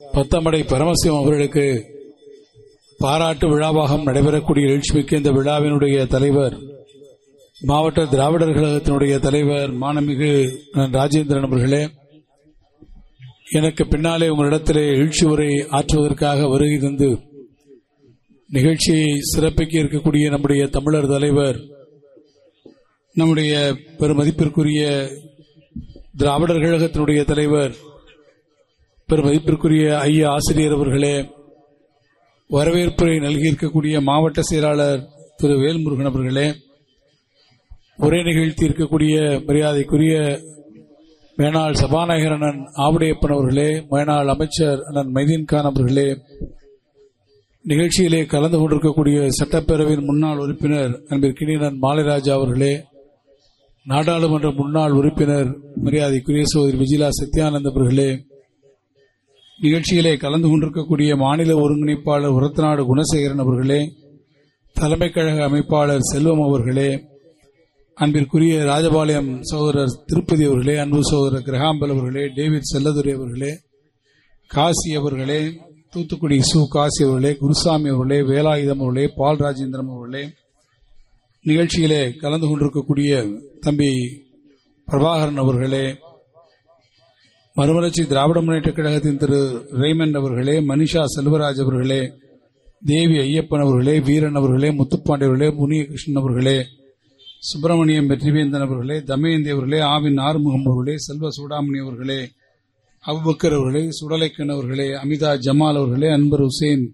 பத்தமடை பரமசிவம் அவர்களுக்கு பாராட்டு விழாவாக நடைபெறக்கூடிய எழுச்சிமிக்க இந்த விழாவினுடைய தலைவர் மாவட்ட திராவிடர் கழகத்தினுடைய தலைவர் மானமிகு ராஜேந்திரன் அவர்களே எனக்கு பின்னாலே உங்களிடத்திலே எழுச்சி உரை ஆற்றுவதற்காக வருகை தந்து நிகழ்ச்சியை சிறப்பிக்க இருக்கக்கூடிய நம்முடைய தமிழர் தலைவர் நம்முடைய பெருமதிப்பிற்குரிய திராவிடர் கழகத்தினுடைய தலைவர் பெருமதிப்பிற்குரிய ஐயா ஆசிரியர் அவர்களே வரவேற்புரை நல்கியிருக்கக்கூடிய மாவட்ட செயலாளர் திரு வேல்முருகன் அவர்களே உரை நிகழ்த்தி இருக்கக்கூடிய மரியாதைக்குரிய மேனாள் சபாநாயகர் அண்ணன் ஆவுடையப்பன் அவர்களே மேனாள் அமைச்சர் அண்ணன் மைதீன்கான் அவர்களே நிகழ்ச்சியிலே கலந்து கொண்டிருக்கக்கூடிய சட்டப்பேரவையின் முன்னாள் உறுப்பினர் அன்பிற்கினியன் மாலைராஜா அவர்களே நாடாளுமன்ற முன்னாள் உறுப்பினர் மரியாதைக்குரிய சோதரி விஜிலா சத்யானந்த் அவர்களே நிகழ்ச்சியிலே கலந்து கொண்டிருக்கக்கூடிய மாநில ஒருங்கிணைப்பாளர் உரத்தநாடு குணசேகரன் அவர்களே தலைமை கழக அமைப்பாளர் செல்வம் அவர்களே அன்பிற்குரிய ராஜபாளையம் சகோதரர் திருப்பதி அவர்களே அன்பு சகோதரர் கிரகாம்பல் அவர்களே டேவிட் செல்லதுரை அவர்களே காசி அவர்களே தூத்துக்குடி சு காசி அவர்களே குருசாமி அவர்களே வேலாயுதம் அவர்களே பால் ராஜேந்திரம் அவர்களே நிகழ்ச்சியிலே கலந்து கொண்டிருக்கக்கூடிய தம்பி பிரபாகரன் அவர்களே மறுமலர்ச்சி திராவிட முன்னேற்ற கழகத்தின் திரு ரேமண்ட் அவர்களே மனிஷா செல்வராஜ் அவர்களே தேவி ஐயப்பன் அவர்களே வீரன் அவர்களே முத்துப்பாண்டி அவர்களே முனியகிருஷ்ணன் அவர்களே சுப்பிரமணியம் வெற்றிவேந்தன் அவர்களே தமயந்தி அவர்களே ஆவின் ஆறுமுகம் அவர்களே செல்வ சூடாமணி அவர்களே அபுபக்கர் அவர்களே சுடலைக்கன் அவர்களே அமிதா ஜமால் அவர்களே அன்பர் ஹுசேன்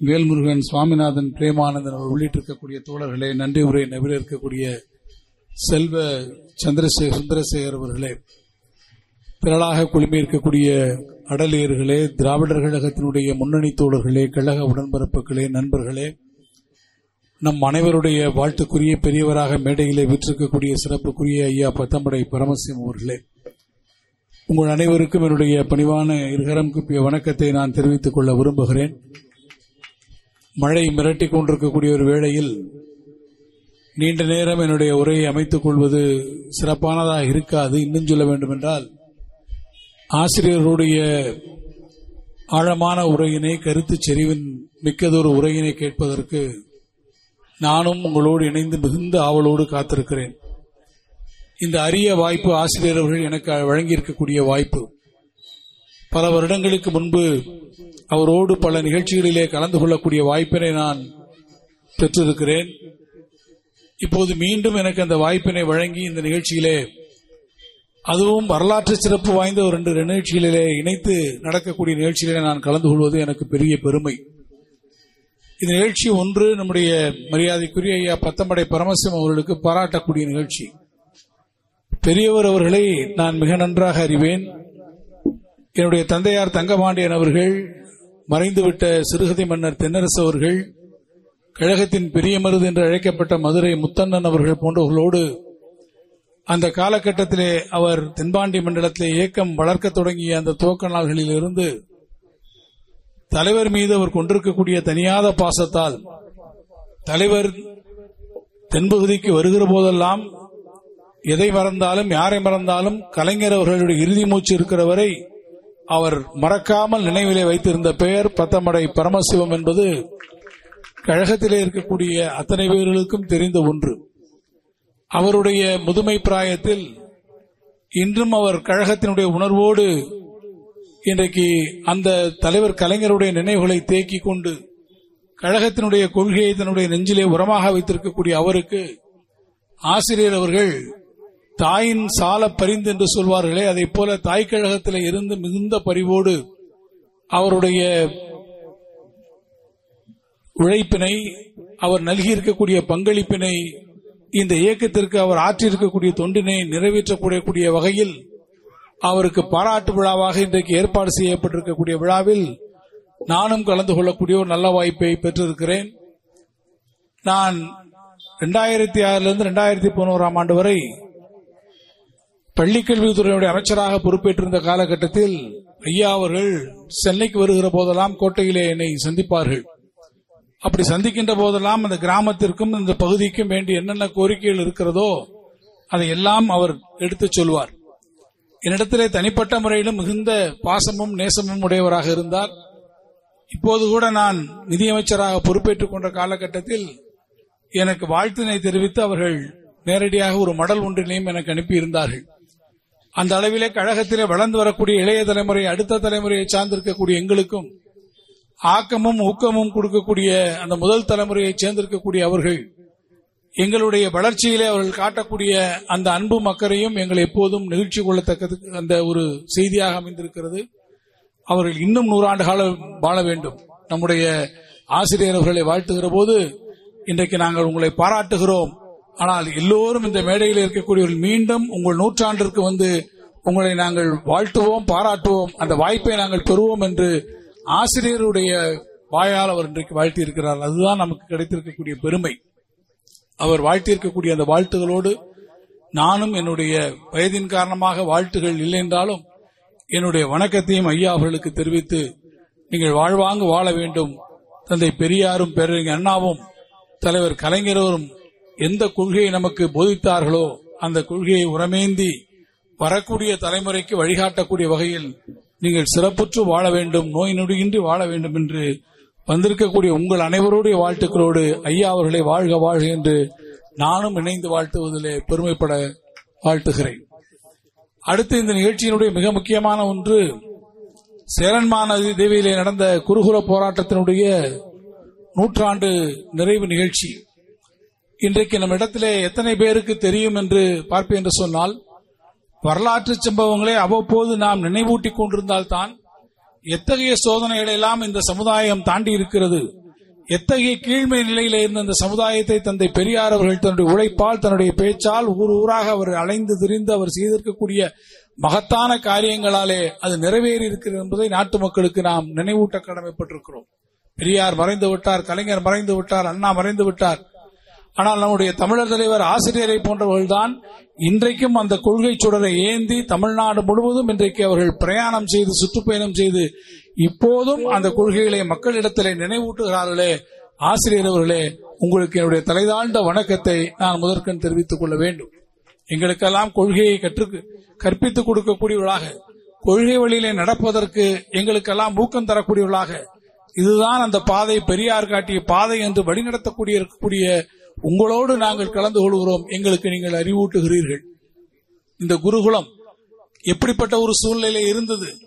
வேல்முருகன் சுவாமிநாதன் பிரேமானந்தன் அவர் உள்ளிட்டிருக்கக்கூடிய தோழர்களே நன்றி உரை நபில இருக்கக்கூடிய செல்வ சந்திரசேகர் சுந்தரசேகர் அவர்களே. திரளாக குழுமியிருக்கக்கூடிய அடலியர்களே திராவிடர் கழகத்தினுடைய முன்னணி தோழர்களே கழக உடன்பரப்புகளே நண்பர்களே நம் அனைவருடைய வாழ்த்துக்குரிய பெரியவராக மேடையிலே விற்றிருக்கக்கூடிய சிறப்புக்குரிய ஐயா பத்தம்படை பரமசிவம் அவர்களே உங்கள் அனைவருக்கும் என்னுடைய பணிவான இருகரம் குப்பிய வணக்கத்தை நான் தெரிவித்துக் கொள்ள விரும்புகிறேன். மழை மிரட்டிக் கொண்டிருக்கக்கூடிய ஒரு வேளையில் நீண்ட நேரம் என்னுடைய உரையை அமைத்துக் கொள்வது சிறப்பானதாக இருக்காது. இன்னும் சொல்ல வேண்டும் ஆசிரியருடைய ஆசிரியர்களுடைய ஆழமான உரையினை கருத்து செறிவின் மிக்கதொரு உரையினை கேட்பதற்கு நானும் உங்களோடு இணைந்து மிகுந்த ஆவலோடு காத்திருக்கிறேன். இந்த அரிய வாய்ப்பு ஆசிரியர் அவர்கள் எனக்கு வழங்கியிருக்கக்கூடிய வாய்ப்பு. பல வருடங்களுக்கு முன்பு அவரோடு பல நிகழ்ச்சிகளிலே கலந்து கொள்ளக்கூடிய வாய்ப்பினை நான் பெற்றிருக்கிறேன். இப்போது மீண்டும் எனக்கு அந்த வாய்ப்பினை வழங்கி இந்த நிகழ்ச்சியிலே அதுவும் வரலாற்று சிறப்பு வாய்ந்த ஒரு ரெண்டு நிகழ்ச்சிகளிலே இணைத்து நடக்கக்கூடிய நிகழ்ச்சிகளிலே நான் கலந்து கொள்வது எனக்கு பெரிய பெருமை. இந்த நிகழ்ச்சி ஒன்று நம்முடைய மரியாதைக்குரிய ஐயா பத்தமடை பரமசிவம் அவர்களுக்கு பாராட்டக்கூடிய நிகழ்ச்சி. பெரியவர் அவர்களை நான் மிக நன்றாக அறிவேன். என்னுடைய தந்தையார் தங்கபாண்டியன் அவர்கள் மறைந்துவிட்ட சிறுகதை மன்னர் தென்னரசு அவர்கள் கழகத்தின் பெரிய மருது என்று அழைக்கப்பட்ட மதுரை முத்தண்ணன் அவர்கள் போன்றவர்களோடு அந்த காலகட்டத்திலே அவர் தென்பாண்டி மண்டலத்திலே இயக்கம் வளர்க்க தொடங்கிய அந்த துவக்க நாள்களில் இருந்து தலைவர் மீது அவர் கொண்டிருக்கக்கூடிய தனியாத பாசத்தால் தலைவர் தென்பகுதிக்கு வருகிற போதெல்லாம் எதை மறந்தாலும் யாரை மறந்தாலும் கலைஞர் அவர்களுடைய இறுதி மூச்சு இருக்கிற வரை அவர் மறக்காமல் நினைவிலே வைத்திருந்த பெயர் பத்தமடை பரமசிவம் என்பது கழகத்திலே இருக்கக்கூடிய அத்தனை பேர்களுக்கும் தெரிந்த ஒன்று. அவருடைய முதுமை பிராயத்தில் இன்றும் அவர் கழகத்தினுடைய உணர்வோடு இன்றைக்கு அந்த தலைவர் கலைஞருடைய நினைவுகளை தேக்கிக் கொண்டு கழகத்தினுடைய கொள்கையை தன்னுடைய நெஞ்சிலே உரமாக வைத்திருக்கக்கூடிய அவருக்கு ஆசிரியர் அவர்கள் தாயின் சால பரிந்து என்று சொல்வார்களே அதை போல தாய் கழகத்தில் இருந்து மிகுந்த பரிவோடு அவருடைய உழைப்பினை அவர் நல்கியிருக்கக்கூடிய பங்களிப்பினை இந்த இயக்கத்திற்கு அவர் ஆற்றியிருக்கக்கூடிய தொண்டினை நிறைவேற்றக்கூடிய வகையில் அவருக்கு பாராட்டு விழாவாக இன்றைக்கு ஏற்பாடு செய்யப்பட்டிருக்கக்கூடிய விழாவில் நானும் கலந்து கொள்ளக்கூடிய ஒரு நல்ல வாய்ப்பை பெற்றிருக்கிறேன். நான் இரண்டாயிரத்தி ஆறிலிருந்து இரண்டாயிரத்தி பதினோராம் ஆண்டு வரை பள்ளிக்கல்வித்துறையுடைய அமைச்சராக பொறுப்பேற்றிருந்த காலகட்டத்தில் ஐயா அவர்கள் சென்னைக்கு வருகிற போதெல்லாம் கோட்டையிலே என்னை சந்திப்பார்கள். அப்படி சந்திக்கின்ற போதெல்லாம் அந்த கிராமத்திற்கும் இந்த பகுதிக்கும் வேண்டிய என்னென்ன கோரிக்கைகள் இருக்கிறதோ அதை எல்லாம் அவர் எடுத்துச் சொல்வார். என்னிடத்திலே தனிப்பட்ட முறையிலும் மிகுந்த பாசமும் நேசமும் உடையவராக இருந்தார். இப்போது கூட நான் நிதியமைச்சராக பொறுப்பேற்றுக் கொண்ட காலகட்டத்தில் எனக்கு வாழ்த்தினை தெரிவித்து அவர்கள் நேரடியாக ஒரு மடல் ஒன்றினையும் எனக்கு அனுப்பியிருந்தார்கள். அந்த அளவிலே கழகத்திலே வளர்ந்து வரக்கூடிய இளைய தலைமுறை அடுத்த தலைமுறையை சார்ந்திருக்கக்கூடிய எங்களுக்கும் ஆக்கமும் ஊக்கமும் கொடுக்கக்கூடிய அந்த முதல் தலைமுறையை சேர்ந்திருக்கக்கூடிய அவர்கள் எங்களுடைய வளர்ச்சியிலே அவர்கள் காட்டக்கூடிய அந்த அன்பும் அக்கறையும் எங்களை எப்போதும் நிகழ்ச்சி கொள்ளத்தக்கது அந்த ஒரு செய்தியாக அமைந்திருக்கிறது. அவர்கள் இன்னும் நூறாண்டு காலம் வாழ வேண்டும். நம்முடைய ஆசிரியர் அவர்களை வாழ்த்துகிற போது இன்றைக்கு நாங்கள் உங்களை பாராட்டுகிறோம். ஆனால் எல்லோரும் இந்த மேடையில் இருக்கக்கூடியவர்கள் மீண்டும் உங்கள் நூற்றாண்டிற்கு வந்து உங்களை நாங்கள் வாழ்த்துவோம் பாராட்டுவோம். அந்த வாய்ப்பை நாங்கள் பெறுவோம் என்று ஆசிரியருடைய வாயால் அவர் இன்றைக்கு வாழ்த்தி இருக்கிறார் அதுதான் நமக்கு கிடைத்திருக்கக்கூடிய பெருமை. அவர் வாழ்த்தியிருக்கக்கூடிய அந்த வாழ்த்துகளோடு நானும் என்னுடைய வயதின் காரணமாக வாழ்த்துகள் இல்லை என்றாலும் என்னுடைய வணக்கத்தையும் ஐயா அவர்களுக்கு தெரிவித்து நீங்கள் வாழ்வாங்கு வாழ வேண்டும். தந்தை பெரியாரும் பேரறிஞர் அண்ணாவும் தலைவர் கலைஞரும் எந்த கொள்கையை நமக்கு போதித்தார்களோ அந்த கொள்கையை உரமேந்தி வரக்கூடிய தலைமுறைக்கு வழிகாட்டக்கூடிய வகையில் நீங்கள் சிறப்புற்று வாழ வேண்டும் நோய் நொடியின்றி வாழ வேண்டும் என்று வந்திருக்கக்கூடிய உங்கள் அனைவருடைய வாழ்த்துக்களோடு ஐயா அவர்களை வாழ்க வாழ்க என்று நானும் இணைந்து வாழ்த்துவதிலே பெருமைப்பட வாழ்த்துகிறேன். அடுத்து இந்த நிகழ்ச்சியினுடைய மிக முக்கியமான ஒன்று சேரன்மான தேவியிலே நடந்த குருகுல போராட்டத்தினுடைய நூற்றாண்டு நிறைவு நிகழ்ச்சி. இன்றைக்கு நம்ம இடத்திலே எத்தனை பேருக்கு தெரியும் என்று பார்ப்பேன் என்று சொன்னால் வரலாற்று சம்பவங்களை அவ்வப்போது நாம் நினைவூட்டிக் கொண்டிருந்தால்தான் எத்தகைய சோதனைகளை எல்லாம் இந்த சமுதாயம் தாண்டி இருக்கிறது. எத்தகைய கீழ்மை நிலையில இருந்த இந்த சமுதாயத்தை தந்தை பெரியார் அவர்கள் தன்னுடைய உழைப்பால் தன்னுடைய பேச்சால் ஊர் ஊராக அவர் அலைந்து திரிந்து அவர் செய்திருக்கக்கூடிய மகத்தான காரியங்களாலே அது நிறைவேறி இருக்கிறது என்பதை நாட்டு மக்களுக்கு நாம் நினைவூட்ட கடமைப்பட்டிருக்கிறோம். பெரியார் மறைந்து விட்டார் கலைஞர் மறைந்து விட்டார் அண்ணா மறைந்து விட்டார். ஆனால் நம்முடைய தமிழர் தலைவர் ஆசிரியரை போன்றவர்கள்தான் இன்றைக்கும் அந்த கொள்கை சுடரை ஏந்தி தமிழ்நாடு முழுவதும் இன்றைக்கு அவர்கள் பிரயாணம் செய்து சுற்றுப்பயணம் செய்து இப்போதும் அந்த கொள்கைகளை மக்களிடத்திலே நினைவூட்டுகிறார்களே. ஆசிரியர் அவர்களே உங்களுக்கு என்னுடைய தலைதாழ்ந்த வணக்கத்தை நான் முதற்கண் தெரிவித்துக் கொள்ள வேண்டும். எங்களுக்கெல்லாம் கொள்கையை கற்று கற்பித்துக் கொடுக்கக்கூடியவர்களாக கொள்கை வழியிலே நடப்பதற்கு எங்களுக்கெல்லாம் ஊக்கம் தரக்கூடியவர்களாக இதுதான் அந்த பாதை பெரியார் காட்டிய பாதை என்று வழிநடத்தக்கூடிய இருக்கக்கூடிய உங்களோடு நாங்கள் கலந்து கொள்கிறோம். எங்களுக்கு நீங்கள் அறிவூட்டுகிறீர்கள். இந்த குருகுலம் எப்படிப்பட்ட ஒரு சூழ்நிலை இருந்தது?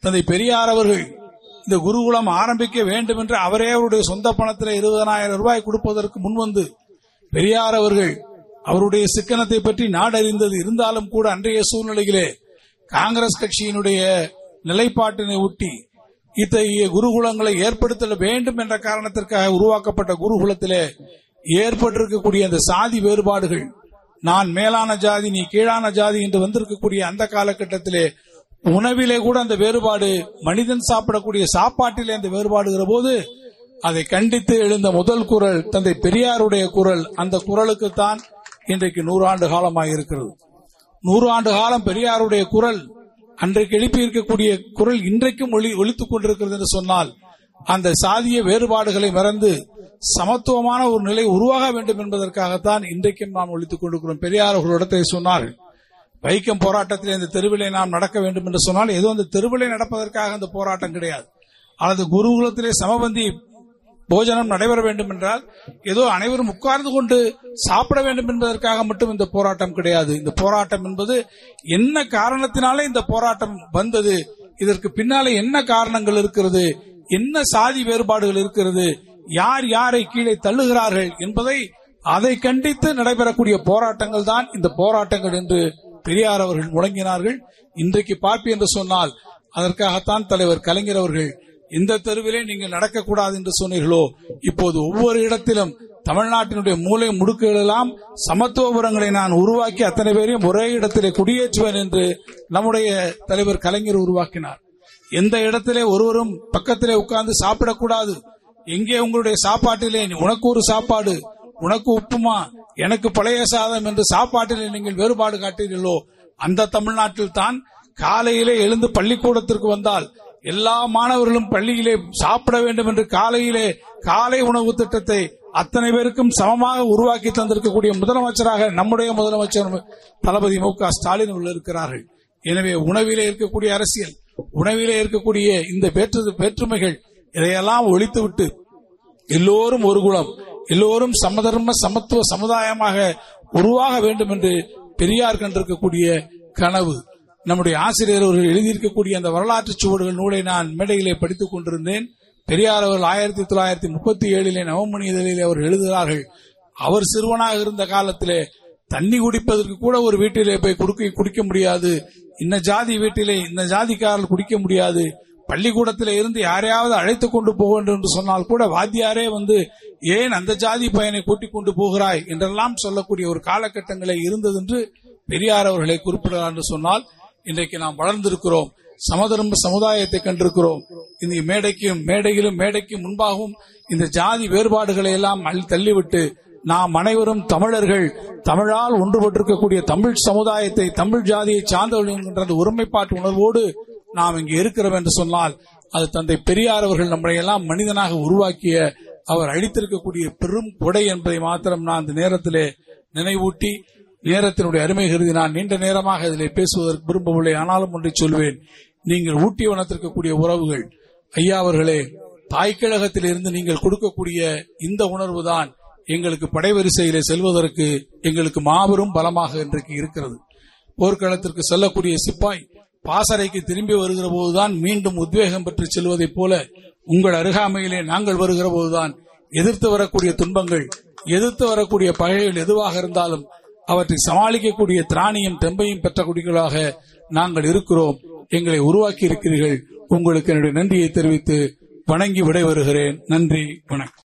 தந்தை பெரியார் அவர்கள் இந்த குருகுலம் ஆரம்பிக்க வேண்டும் என்று அவரே அவருடைய சொந்த பணத்தில் இருபதனாயிரம் ரூபாய் கொடுப்பதற்கு முன்வந்து பெரியார் அவர்கள் அவருடைய சிக்கனத்தை பற்றி நாடறிந்தது. இருந்தாலும் கூட அன்றைய சூழ்நிலையிலே காங்கிரஸ் கட்சியினுடைய நிலைப்பாட்டினை ஒட்டி இத்தகைய குருகுலங்களை ஏற்படுத்த வேண்டும் என்ற காரணத்திற்காக உருவாக்கப்பட்ட குருகுலத்திலே ஏற்பட்டிருக்கக்கூடிய அந்த சாதி வேறுபாடுகள் நான் மேலான ஜாதி நீ கீழான ஜாதி என்று வந்திருக்கக்கூடிய அந்த காலகட்டத்திலே உணவிலே கூட அந்த வேறுபாடு மனிதன் சாப்பிடக்கூடிய சாப்பாட்டிலே அந்த வேறுபாடுகிற போது அதை கண்டித்து எழுந்த முதல் குரல் தந்தை பெரியாருடைய குரல் அந்த குரலுக்குத்தான் இன்றைக்கு நூறாண்டு காலமாக இருக்கிறது நூறு ஆண்டு காலம் பெரியாருடைய குரல் அன்றைக்கு எழுப்பி இருக்கக்கூடிய குரல் இன்றைக்கும் ஒளி ஒழித்துக் கொண்டிருக்கிறது என்று சொன்னால் அந்த சாதிய வேறுபாடுகளை மறந்து சமத்துவமான ஒரு நிலை உருவாக வேண்டும் என்பதற்காகத்தான் இன்றைக்கும் நாம் ஒழித்துக் கொண்டிருக்கிறோம். பெரியார் அவர்களிடத்தை சொன்னார்கள் வைக்கம் போராட்டத்தில் இந்த தெருவிலே நாம் நடக்க வேண்டும் என்று சொன்னால் ஏதோ அந்த தெருவிலை நடப்பதற்காக அந்த போராட்டம் கிடையாது. அல்லது குருகுலத்திலே சமபந்தி போஜனம் நடைபெற வேண்டும் என்றால் ஏதோ அனைவரும் உட்கார்ந்து கொண்டு சாப்பிட வேண்டும் என்பதற்காக மட்டும் இந்த போராட்டம் கிடையாது. இந்த போராட்டம் என்பது என்ன காரணத்தினாலே இந்த போராட்டம் வந்தது இதற்கு பின்னாலே என்ன காரணங்கள் இருக்கிறது என்ன சாதி வேறுபாடுகள் இருக்கிறது யார் யாரை கீழே தள்ளுகிறார்கள் என்பதை அதை கண்டித்து நடைபெறக்கூடிய போராட்டங்கள் தான் இந்த போராட்டங்கள் என்று பெரியார் அவர்கள் முழங்கினார்கள். இன்றைக்கு பார்ப்பி என்று சொன்னால் அதற்காகத்தான் தலைவர் கலைஞர் அவர்கள் இந்த தெருவிலே நீங்கள் நடக்கக்கூடாது என்று சொன்னீர்களோ? இப்போது ஒவ்வொரு இடத்திலும் தமிழ்நாட்டினுடைய மூளை முடுக்குகளெல்லாம் சமத்துவபுரங்களை நான் உருவாக்கி அத்தனை பேரையும் ஒரே இடத்திலே குடியேற்றுவேன் என்று நம்முடைய தலைவர் கலைஞர் உருவாக்கினார். எந்த இடத்திலே ஒருவரும் பக்கத்திலே உட்கார்ந்து சாப்பிடக்கூடாது. எங்கே உங்களுடைய சாப்பாட்டிலே உனக்கு ஒரு சாப்பாடு உனக்கு உப்புமா எனக்கு பழைய சாதம் என்று சாப்பாட்டிலே நீங்கள் வேறுபாடு காட்டீர்களோ அந்த தமிழ்நாட்டில் தான் காலையிலே எழுந்து பள்ளிக்கூடத்திற்கு வந்தால் எல்லா மாணவர்களும் பள்ளியிலே சாப்பிட வேண்டும் என்று காலையிலே காலை உணவு திட்டத்தை அத்தனை பேருக்கும் சமமாக உருவாக்கி தந்திருக்கக்கூடிய முதலமைச்சராக நம்முடைய முதலமைச்சர் தளபதி மு க ஸ்டாலின் உள்ள இருக்கிறார்கள். எனவே உணவிலே இருக்கக்கூடிய அரசியல் உணவிலே இருக்கக்கூடிய இந்த வேற்று வேற்றுமைகள் இதையெல்லாம் ஒழித்துவிட்டு எல்லோரும் ஒரு குலம். எல்லோரும் சமதர்ம சமத்துவ சமுதாயமாக உருவாக வேண்டும் என்று பெரியார் கண்டிருக்கக்கூடிய கனவு. நம்முடைய ஆசிரியர் அவர்கள் எழுதியிருக்கக்கூடிய அந்த வரலாற்று சுவடுகள் நூலை நான் மேடையிலே படித்துக் கொண்டிருந்தேன். பெரியார் அவர்கள் ஆயிரத்தி தொள்ளாயிரத்தி முப்பத்தி ஏழிலே நவமணி இதழிலே அவர் எழுதுகிறார்கள் அவர் சிறுவனாக இருந்த காலத்திலே தண்ணி குடிப்பதற்கு கூட ஒரு வீட்டிலே போய் குடுக்க குடிக்க முடியாது. இந்த ஜாதி வீட்டிலே இந்த ஜாதிக்காரர்கள் குடிக்க முடியாது. பள்ளிக்கூடத்தில் இருந்து யாரையாவது அழைத்துக் கொண்டு போக வேண்டும் என்று சொன்னால் கூட வாத்தியாரே வந்து ஏன் அந்த ஜாதி பையனை கூட்டிக் கொண்டு போகிறாய்? என்றெல்லாம் சொல்லக்கூடிய ஒரு காலகட்டங்களே இருந்தது என்று பெரியார் அவர்களை குறிப்பிடலாம் என்று சொன்னால் இன்றைக்கு நாம் வளர்ந்திருக்கிறோம். சமதர்ம சமுதாயத்தை கண்டிருக்கிறோம். இந்த மேடைக்கும் மேடையிலும் மேடைக்கும் முன்பாகவும் இந்த ஜாதி வேறுபாடுகளை எல்லாம் அள்ளி தள்ளிவிட்டு நாம் அனைவரும் தமிழர்கள் தமிழால் ஒன்றுபட்டிருக்கக்கூடிய தமிழ் சமுதாயத்தை தமிழ் ஜாதியை சார்ந்தவர்கள் என்கின்ற ஒருமைப்பாட்டு உணர்வோடு நாம் இங்கு இருக்கிறோம் என்று சொன்னால் அது தந்தை பெரியார் அவர்கள் நம்மை எல்லாம் மனிதனாக உருவாக்கிய அவர் அளித்திருக்கக்கூடிய பெரும் கொடை என்பதை மாத்திரம் நான் இந்த நேரத்திலே நினைவூட்டி நேரத்தினுடைய அருமை கருதி நான் நீண்ட நேரமாக இதில் பேசுவதற்கு விரும்பவில்லை ஆனாலும் ஒன்றை சொல்வேன். நீங்கள் ஊட்டி வளர்த்திருக்கக்கூடிய உறவுகள் ஐயா அவர்களே தாய்க்கழகத்தில் இருந்து நீங்கள் கொடுக்கக்கூடிய இந்த உணர்வு தான் எங்களுக்கு படைவரிசையிலே செல்வதற்கு எங்களுக்கு மாபெரும் பலமாக இன்றைக்கு இருக்கிறது. போர்க்களத்திற்கு செல்லக்கூடிய சிப்பாய் பாசறைக்கு திரும்பி வருகிற போதுதான் மீண்டும் உத்வேகம் பெற்று செல்வதைப் போல உங்கள் அருகாமையிலே நாங்கள் வருகிற போதுதான் எதிர்த்து வரக்கூடிய துன்பங்கள் எதிர்த்து வரக்கூடிய பகைகள் எதுவாக இருந்தாலும் அவற்றை சமாளிக்கக்கூடிய திராணியும் தெம்பையும் பெற்ற குடிகளாக நாங்கள் இருக்கிறோம். எங்களை உருவாக்கி இருக்கிறீர்கள் உங்களுக்கு என்னுடைய நன்றியை தெரிவித்து வணங்கி விடைபெறுகிறேன். நன்றி வணக்கம்.